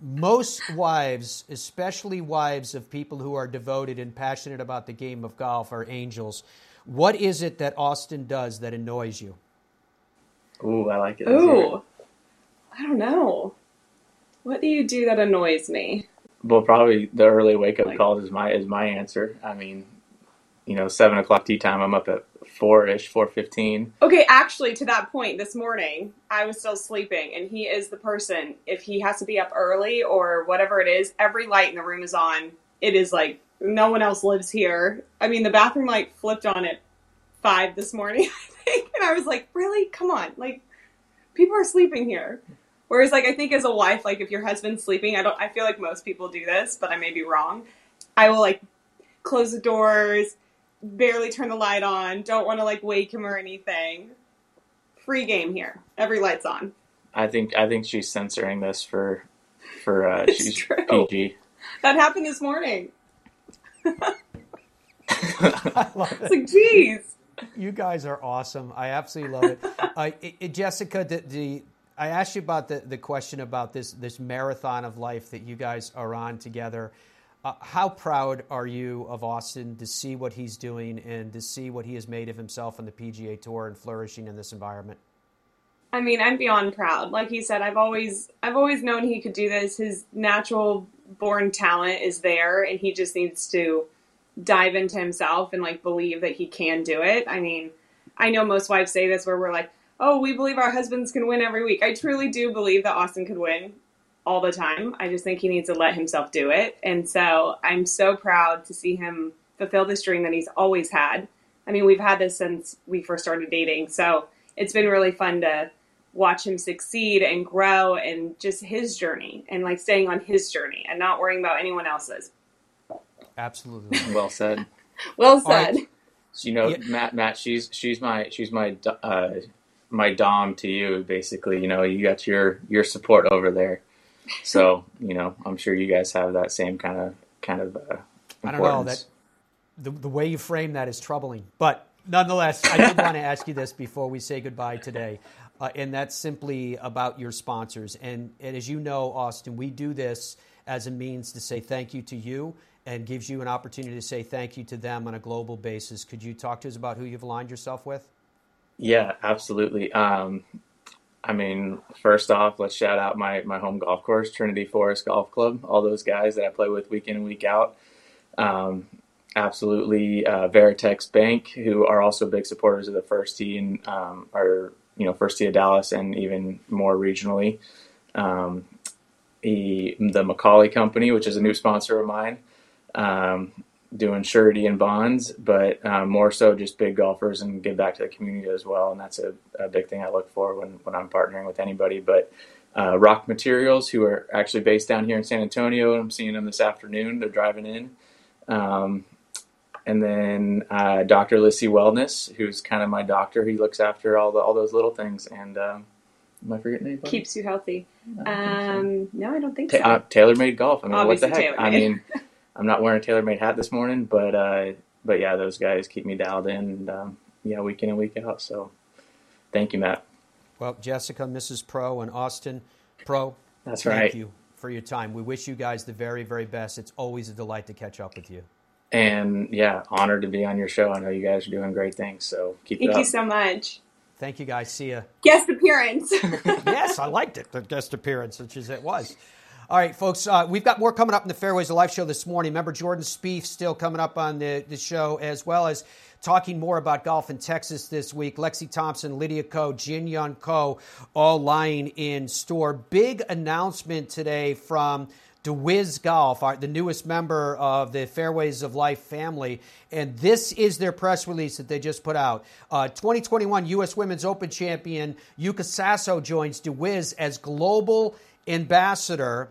most wives, especially wives of people who are devoted and passionate about the game of golf, are angels. What is it that Austin does that annoys you? Ooh, I like it. Let's hear it. Ooh, I don't know. What do you do that annoys me? Well, probably the early wake up calls is my is my answer. I mean, you know, seven o'clock tee time. I'm up at four ish, four fifteen. Okay, actually, to that point, this morning I was still sleeping, and he is the person. If he has to be up early or whatever it is, every light in the room is on. It is like no one else lives here. I mean, the bathroom light flipped on at five this morning, I think, and I was like, really? Come on, like people are sleeping here. Whereas, like, I think as a wife, like if your husband's sleeping, I don't. I feel like most people do this, but I may be wrong. I will like close the doors, barely turn the light on, don't want to like wake him or anything. Free game here. Every light's on. I think I think she's censoring this for for uh, It's she's true. PG. That happened this morning. It's like, geez. You guys are awesome. I absolutely love it. uh, it, it- Jessica, the, the I asked you about the, the question about this this marathon of life that you guys are on together. Uh, how proud are you of Austin to see what he's doing and to see what he has made of himself on the PGA Tour and flourishing in this environment? I mean, I'm beyond proud. Like he said, I've always I've always known he could do this. His natural born talent is there and he just needs to dive into himself and like believe that he can do it. I mean, I know most wives say this where we're like, "Oh, we believe our husbands can win every week." I truly do believe that Austin could win all the time. I just think he needs to let himself do it. And so, I'm so proud to see him fulfill this dream that he's always had. I mean, we've had this since we first started dating. So, it's been really fun to watch him succeed and grow and just his journey and like staying on his journey and not worrying about anyone else's. Absolutely. Well said. Well All right. said. So, you know, Matt, Matt, she's she's my she's my uh, my dom to you. Basically, you know, you got your your support over there. So, you know, I'm sure you guys have that same kind of kind of. Uh, I don't know that the, the way you frame that is troubling, but nonetheless, I did want to ask you this before we say goodbye today, uh, and that's simply about your sponsors. And, and as you know, Austin, we do this as a means to say thank you to you and gives you an opportunity to say thank you to them on a global basis. Could you talk to us about who you've aligned yourself with? Yeah, absolutely. Um, I mean, first off, let's shout out my my home golf course, Trinity Forest Golf Club. All those guys that I play with week in and week out. Um, absolutely, uh, Veritex Bank, who are also big supporters of the First Tee and um, are you know First Tee of Dallas and even more regionally. Um, the, the Macaulay Company, which is a new sponsor of mine, um, doing surety and bonds, but um, more so just big golfers and give back to the community as well. And that's a, a big thing I look for when, when I'm partnering with anybody. But uh, Rock Materials, who are actually based down here in San Antonio, I'm seeing them this afternoon. They're driving in. Um, and then uh, Dr. Lissy Wellness, who's kind of my doctor. He looks after all the all those little things. And um, am I forgetting anybody? Keeps you healthy. Um, no, I don't think Ta- so. uh, TaylorMade Golf. I mean, Obviously what the heck? I mean, I'm not wearing a TaylorMade hat this morning, but uh, but yeah, those guys keep me dialed in, and um, yeah, week in and week out. So, thank you, Matt. Well, Jessica, Mrs. Pro, and Austin Pro, That's thank right. you for your time. We wish you guys the very, very best. It's always a delight to catch up with you. And yeah, honored to be on your show. I know you guys are doing great things, so keep Thank it up. you so much. Thank you, guys. See ya. Guest appearance. yes, I liked it, the guest appearance, such as it was. All right, folks, uh, we've got more coming up in the Fairways of Life show this morning. Remember, Jordan Spieth still coming up on the, the show, as well as talking more about golf in Texas this week. Lexi Thompson, Lydia Ko, Jin Young Ko, all lying in store. Big announcement today from DeWiz Golf, the newest member of the Fairways of Life family. And this is their press release that they just put out. Uh, 2021 U.S. Women's Open champion Yuka Saso joins DeWiz as global ambassador.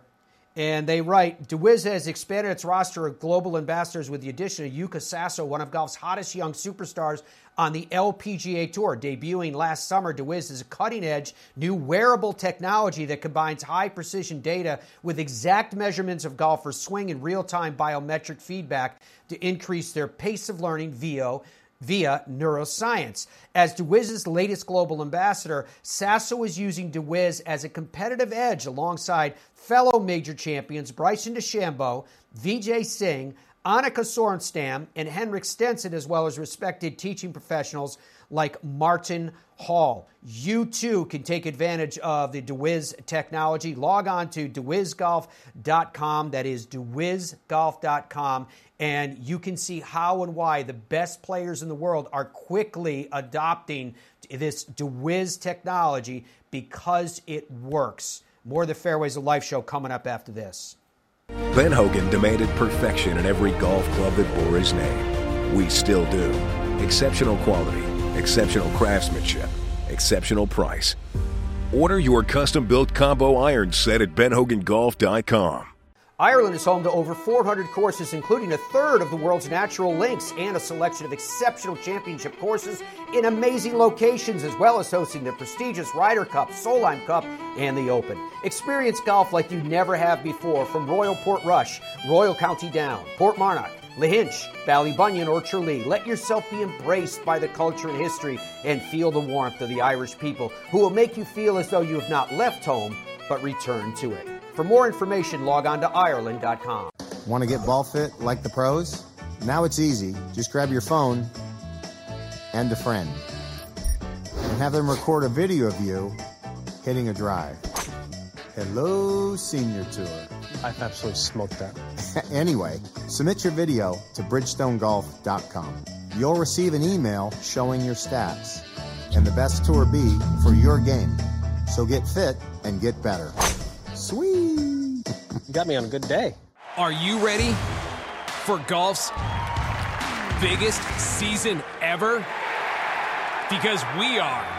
And they write, DeWiz has expanded its roster of global ambassadors with the addition of Yuka Saso, one of golf's hottest young superstars on the LPGA Tour. Debuting last summer, DeWiz is a cutting edge new wearable technology that combines high precision data with exact measurements of golfers' swing and real time biometric feedback to increase their pace of learning via, via neuroscience. As DeWiz's latest global ambassador, Saso is using DeWiz as a competitive edge alongside fellow major champions Bryson DeChambeau, Vijay Singh, Annika Sorenstam, and Henrik Stenson, as well as respected teaching professionals like Martin Hall. You too can take advantage of the DeWiz technology. Log on to dewizgolf.com. That is dewizgolf.com. And you can see how and why the best players in the world are quickly adopting this DeWiz technology because it works. More of the Fairways of Life show coming up after this. Ben Hogan demanded perfection in every golf club that bore his name. We still do. Exceptional quality, exceptional craftsmanship, exceptional price. Order your custom built combo iron set at benhogangolf.com. Ireland is home to over 400 courses, including a third of the world's natural links and a selection of exceptional championship courses in amazing locations, as well as hosting the prestigious Ryder Cup, Solheim Cup, and the Open. Experience golf like you never have before from Royal Portrush, Royal County Down, Portmarnock, Lahinch, Ballybunion, or Tralee. Let yourself be embraced by the culture and history and feel the warmth of the Irish people who will make you feel as though you have not left home but returned to it. For more information, log on to Ireland.com. Want to get ball fit like the pros? Now it's easy. Just grab your phone and a friend and have them record a video of you hitting a drive. Hello, Senior Tour. I've absolutely smoked that. anyway, submit your video to bridgestonegolf.com. You'll receive an email showing your stats and the best Tour B for your game. So get fit and get better. Sweet. You got me on a good day. Are you ready for golf's biggest season ever? Because we are.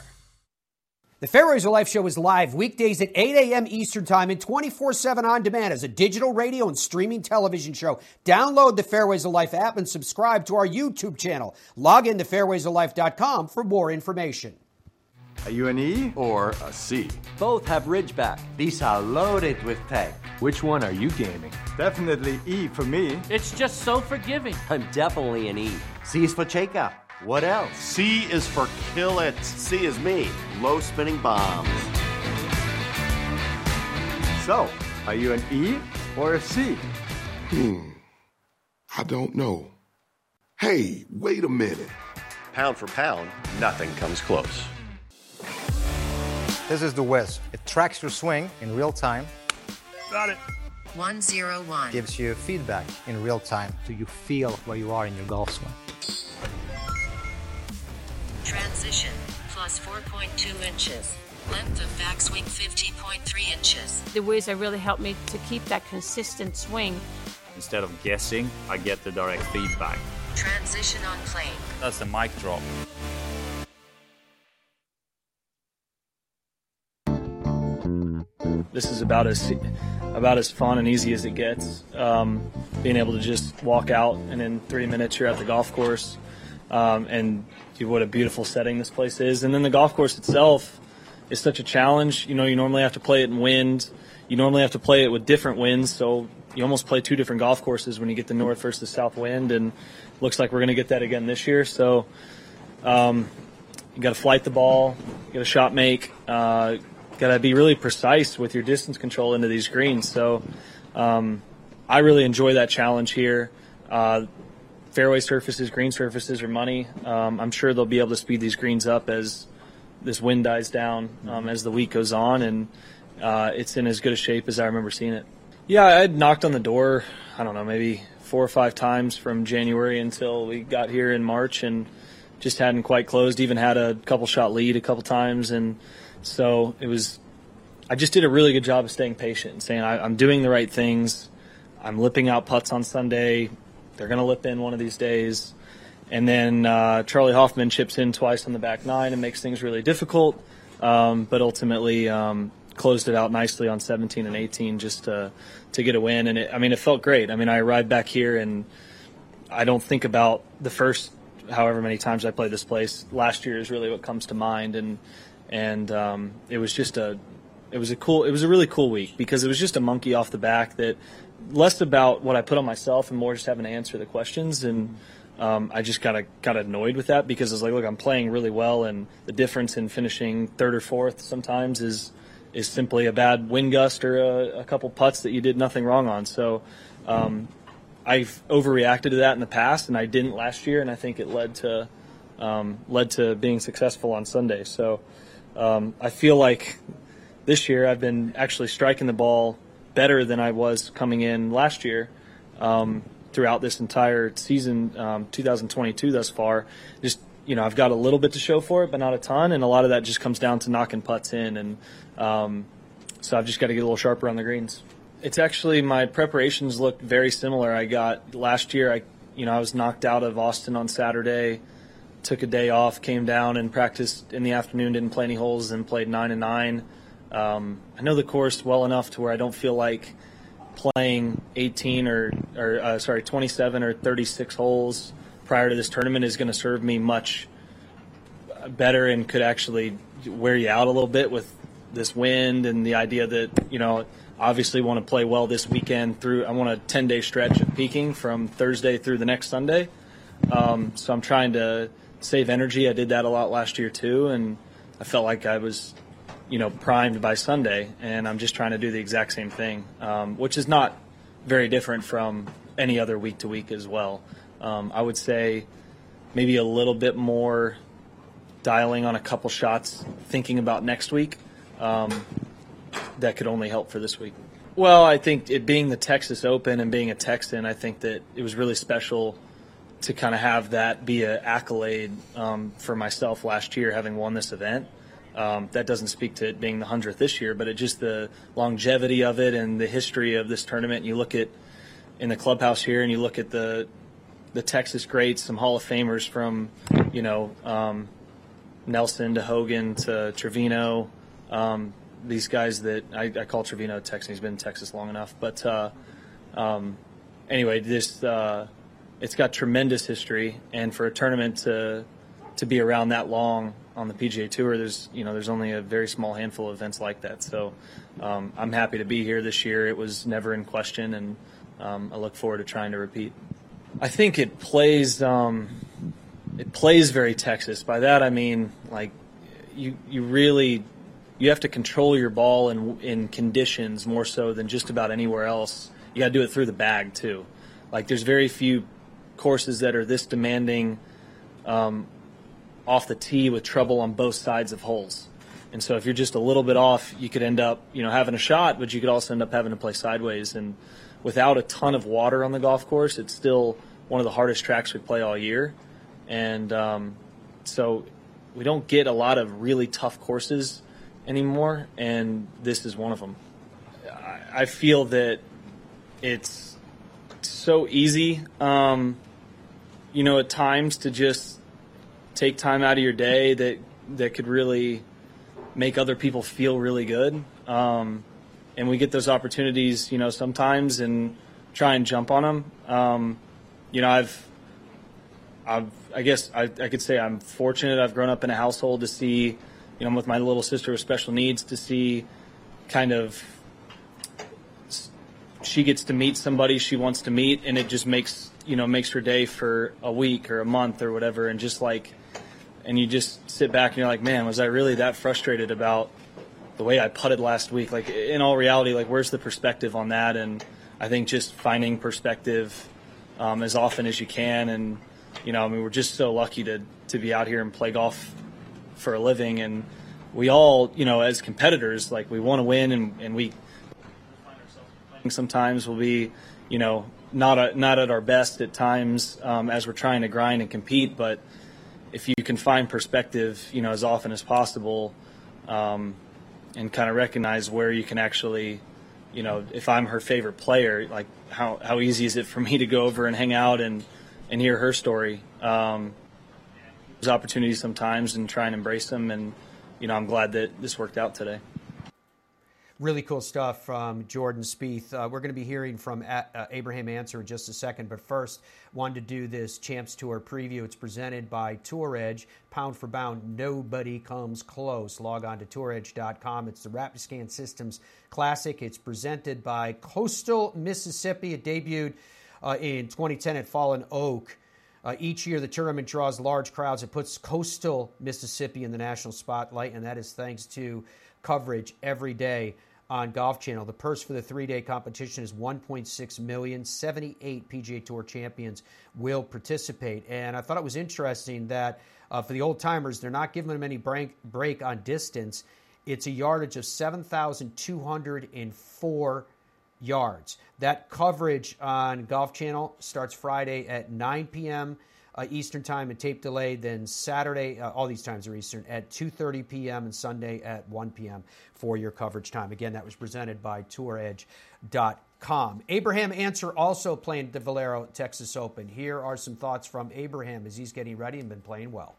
The Fairways of Life show is live weekdays at 8 a.m. Eastern Time and 24 7 on demand as a digital radio and streaming television show. Download the Fairways of Life app and subscribe to our YouTube channel. Log in to fairwaysoflife.com for more information. Are you an E or a C? Both have Ridgeback. These are loaded with tech. Which one are you gaming? Definitely E for me. It's just so forgiving. I'm definitely an E. C is for Cheka. What else? C is for kill it. C is me. Low spinning bombs. So, are you an E or a C? Hmm. I don't know. Hey, wait a minute. Pound for pound, nothing comes close. This is the Wiz. It tracks your swing in real time, Got it. 101. gives you feedback in real time so you feel where you are in your golf swing. Transition plus 4.2 inches. Length of backswing 50.3 inches. The Wiz really helped me to keep that consistent swing. Instead of guessing, I get the direct feedback. Transition on plane. That's the mic drop. This is about as about as fun and easy as it gets. Um, being able to just walk out and in three minutes you're at the golf course, um, and what a beautiful setting this place is. And then the golf course itself is such a challenge. You know, you normally have to play it in wind. You normally have to play it with different winds, so you almost play two different golf courses when you get the north versus the south wind. And looks like we're going to get that again this year. So. Um, you got to flight the ball, you got to shot make, uh, got to be really precise with your distance control into these greens. So um, I really enjoy that challenge here. Uh, fairway surfaces, green surfaces are money. Um, I'm sure they'll be able to speed these greens up as this wind dies down um, as the week goes on, and uh, it's in as good a shape as I remember seeing it. Yeah, I had knocked on the door. I don't know, maybe four or five times from January until we got here in March, and just hadn't quite closed. Even had a couple shot lead a couple times, and so it was. I just did a really good job of staying patient and saying I, I'm doing the right things. I'm lipping out putts on Sunday. They're going to lip in one of these days. And then uh, Charley Hoffman chips in twice on the back nine and makes things really difficult, um, but ultimately um, closed it out nicely on 17 and 18 just to, to get a win. And it, I mean, it felt great. I mean, I arrived back here and I don't think about the first however many times I played this place. Last year is really what comes to mind, and and um, it was just a it was a cool it was a really cool week because it was just a monkey off the back that less about what I put on myself and more just having to answer the questions. And um, I just kind of got annoyed with that because I was like, look, I'm playing really well, and the difference in finishing third or fourth sometimes is is simply a bad wind gust or a, a couple putts that you did nothing wrong on. So. Um, I've overreacted to that in the past, and I didn't last year, and I think it led to um, led to being successful on Sunday. So um, I feel like this year I've been actually striking the ball better than I was coming in last year um, throughout this entire season, um, 2022 thus far. Just you know, I've got a little bit to show for it, but not a ton, and a lot of that just comes down to knocking putts in, and um, so I've just got to get a little sharper on the greens. It's actually my preparations look very similar. I got last year. I you know I was knocked out of Austin on Saturday, took a day off, came down and practiced in the afternoon. Didn't play any holes and played nine and nine. Um, I know the course well enough to where I don't feel like playing 18 or or uh, sorry 27 or 36 holes prior to this tournament is going to serve me much better and could actually wear you out a little bit with this wind and the idea that you know obviously want to play well this weekend through i want a 10 day stretch of peaking from thursday through the next sunday. Um, so i'm trying to save energy. I did that a lot last year too and i felt like i was you know primed by sunday and i'm just trying to do the exact same thing um, which is not very different from any other week to week as well um, i would say maybe a little bit more dialing on a couple shots thinking about next week um, that could only help for this week. Well, I think it being the Texas Open and being a Texan, I think that it was really special to kind of have that be an accolade um, for myself last year, having won this event. Um, that doesn't speak to it being the hundredth this year, but it just the longevity of it and the history of this tournament. You look at in the clubhouse here, and you look at the the Texas greats, some Hall of Famers from you know um, Nelson to Hogan to Trevino. Um, these guys that I, I, call Trevino Texan. He's been in Texas long enough. But uh, um, anyway, this uh, it's got tremendous history, and for a tournament to to be around that long on the PGA Tour, there's you know there's only a very small handful of events like that. So um, I'm happy to be here this year. It was never in question, and um, I look forward to trying to repeat. I think it plays um, it plays very Texas. By that I mean like you you really you have to control your ball in in conditions more so than just about anywhere else. You got to do it through the bag too. Like there's very few courses that are this demanding um, off the tee with trouble on both sides of holes. And so if you're just a little bit off, you could end up, you know, having a shot, but you could also end up having to play sideways. And without a ton of water on the golf course, it's still one of the hardest tracks we play all year. And um, so we don't get a lot of really tough courses anymore, and this is one of them. I feel that it's so easy, um, you know, at times to just take time out of your day that that could really make other people feel really good. Um, and we get those opportunities, you know, sometimes and try and jump on them. Um, you know, I've, I've, I guess I, I could say I'm fortunate. I've grown up in a household to see you know, with my little sister with special needs to see kind of she gets to meet somebody she wants to meet and it just makes you know makes her day for a week or a month or whatever and just like and you just sit back and you're like man was i really that frustrated about the way i putted last week? Like in all reality like where's the perspective on that? And i think just finding perspective um, as often as you can. And you know i mean we're just so lucky to to be out here and play golf for a living, and we all, you know, as competitors, like we want to win, and, and we sometimes will be, you know, not a, not at our best at times um, as we're trying to grind and compete. But if you can find perspective, you know, as often as possible, um, and kind of recognize where you can actually, you know, if I'm her favorite player, like how how easy is it for me to go over and hang out and and hear her story. Um, opportunities sometimes and try and embrace them. And, you know, I'm glad that this worked out today. Really cool stuff from Jordan Spieth. Uh, we're going to be hearing from a- uh, Abraham Ancer in just a second, but first, wanted to do this Champs Tour preview. It's presented by Tour Edge, pound for pound. Nobody comes close. Log on to touredge.com. It's the Rapiscan Systems Classic. It's presented by Coastal Mississippi. It debuted uh, in 2010 at Fallen Oak. Uh, each year, the tournament draws large crowds. It puts coastal Mississippi in the national spotlight, and that is thanks to coverage every day on Golf Channel. The purse for the three-day competition is 1.6 million. 78 PGA Tour champions will participate, and I thought it was interesting that uh, for the old timers, they're not giving them any break, break on distance. It's a yardage of 7,204 yards. That coverage on Golf Channel starts Friday at 9 p.m. Uh, Eastern Time and tape delay. Then Saturday, uh, all these times are Eastern, at 2:30 p.m. and Sunday at 1 p.m. for your coverage time. Again, that was presented by TourEdge.com. Abraham Ancer also playing the Valero Texas Open. Here are some thoughts from Abraham as he's getting ready and been playing well.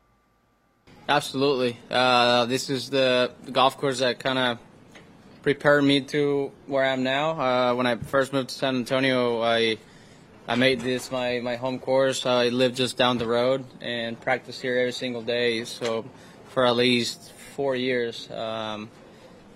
Absolutely. Uh, this is the, the golf course that kind of prepared me to where I am now. Uh, when I first moved to San Antonio, I I made this my, my home course. I live just down the road and practice here every single day. So for at least four years. Um,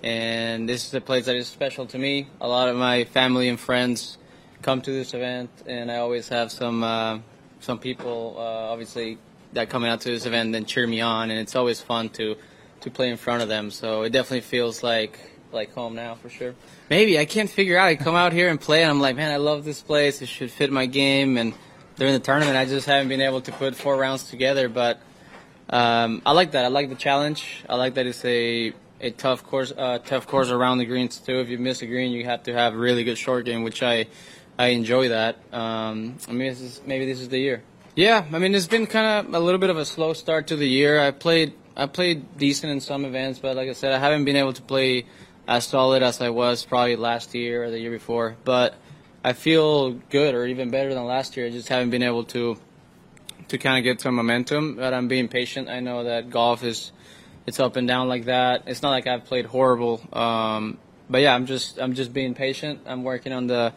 and this is a place that is special to me. A lot of my family and friends come to this event, and I always have some uh, some people, uh, obviously, that come out to this event and cheer me on, and it's always fun to to play in front of them. So it definitely feels like like home now for sure. Maybe I can't figure out. I come out here and play, and I'm like, man, I love this place. It should fit my game. And during the tournament, I just haven't been able to put four rounds together. But um, I like that. I like the challenge. I like that it's a a tough course, uh, tough course around the greens too. If you miss a green, you have to have a really good short game, which I I enjoy that. Um, I mean, this is, maybe this is the year. Yeah, I mean, it's been kind of a little bit of a slow start to the year. I played I played decent in some events, but like I said, I haven't been able to play as solid as I was probably last year or the year before. But I feel good or even better than last year. I just haven't been able to to kind of get some momentum. But I'm being patient. I know that golf is it's up and down like that. It's not like I've played horrible. Um, but yeah, I'm just I'm just being patient. I'm working on the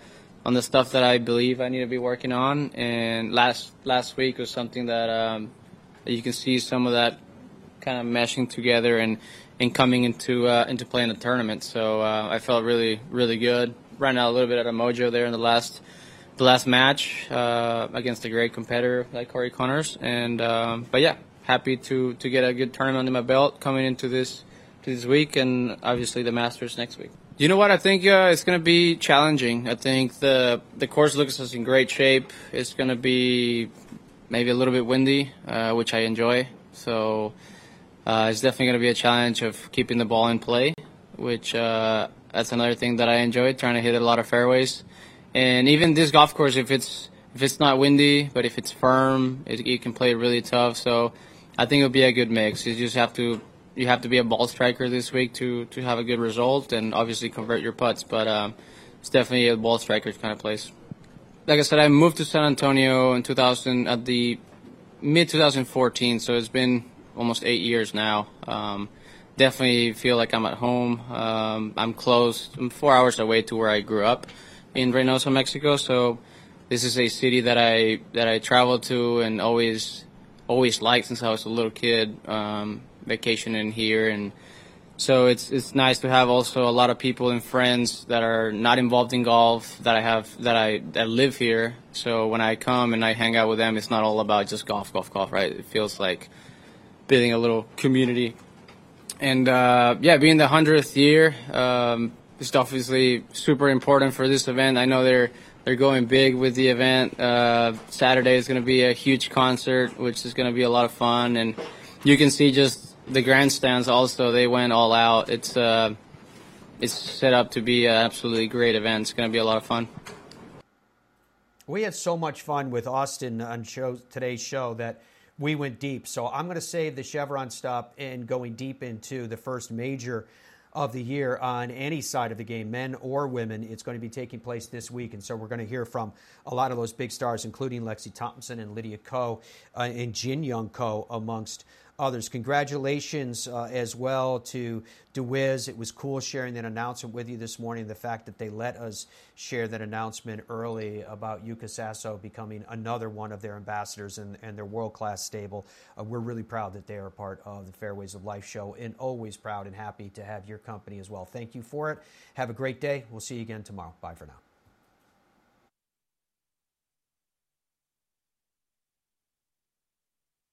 on the stuff that I believe I need to be working on. And last last week was something that um, you can see some of that kind of meshing together and and coming into uh, into playing the tournament. So uh, I felt really really good. Ran out a little bit of mojo there in the last the last match uh, against a great competitor like Corey Conners. And um, but yeah, happy to to get a good tournament under my belt coming into this to this week, and obviously the Masters next week. You know what? I think uh, it's going to be challenging. I think the the course looks is in great shape. It's going to be maybe a little bit windy, uh, which I enjoy. So it's definitely going to be a challenge of keeping the ball in play, which uh, that's another thing that I enjoy, trying to hit a lot of fairways. And even this golf course, if it's if it's not windy, but if it's firm, it, you can play really tough. So I think it'll be a good mix. You just have to you have to be a ball striker this week to to have a good result, and obviously convert your putts. But um, it's definitely a ball striker kind of place. Like I said, I moved to San Antonio in 2000 at the mid 2014, so it's been almost eight years now. Um, definitely feel like I'm at home. Um, I'm close. I'm four hours away to where I grew up in Reynosa, Mexico. So this is a city that I that I travel to and always always liked since I was a little kid. Um, vacationing here and. So it's it's nice to have also a lot of people and friends that are not involved in golf that I have that I that live here. So when I come and I hang out with them, it's not all about just golf, golf, golf, right? It feels like building a little community. And uh, yeah, being the hundredth year, um, it's obviously super important for this event. I know they're they're going big with the event. Uh, Saturday is going to be a huge concert, which is going to be a lot of fun, and you can see just the grandstands. Also, they went all out. It's uh, it's set up to be an absolutely great event. It's going to be a lot of fun. We had so much fun with Austin on show, today's show that we went deep. So I'm going to save the Chevron stop and going deep into the first major of the year on any side of the game, men or women. It's going to be taking place this week. And so we're going to hear from a lot of those big stars, including Lexi Thompson and Lydia Ko uh, and Jin Young Ko, amongst others. Congratulations uh, as well to DeWiz. It was cool sharing that announcement with you this morning. The fact that they let us share that announcement early about Yuka Saso becoming another one of their ambassadors and, and their world class stable. Uh, we're really proud that they are a part of the Fairways of Life show and always proud and happy to have your company as well. Thank you for it. Have a great day. We'll see you again tomorrow. Bye for now.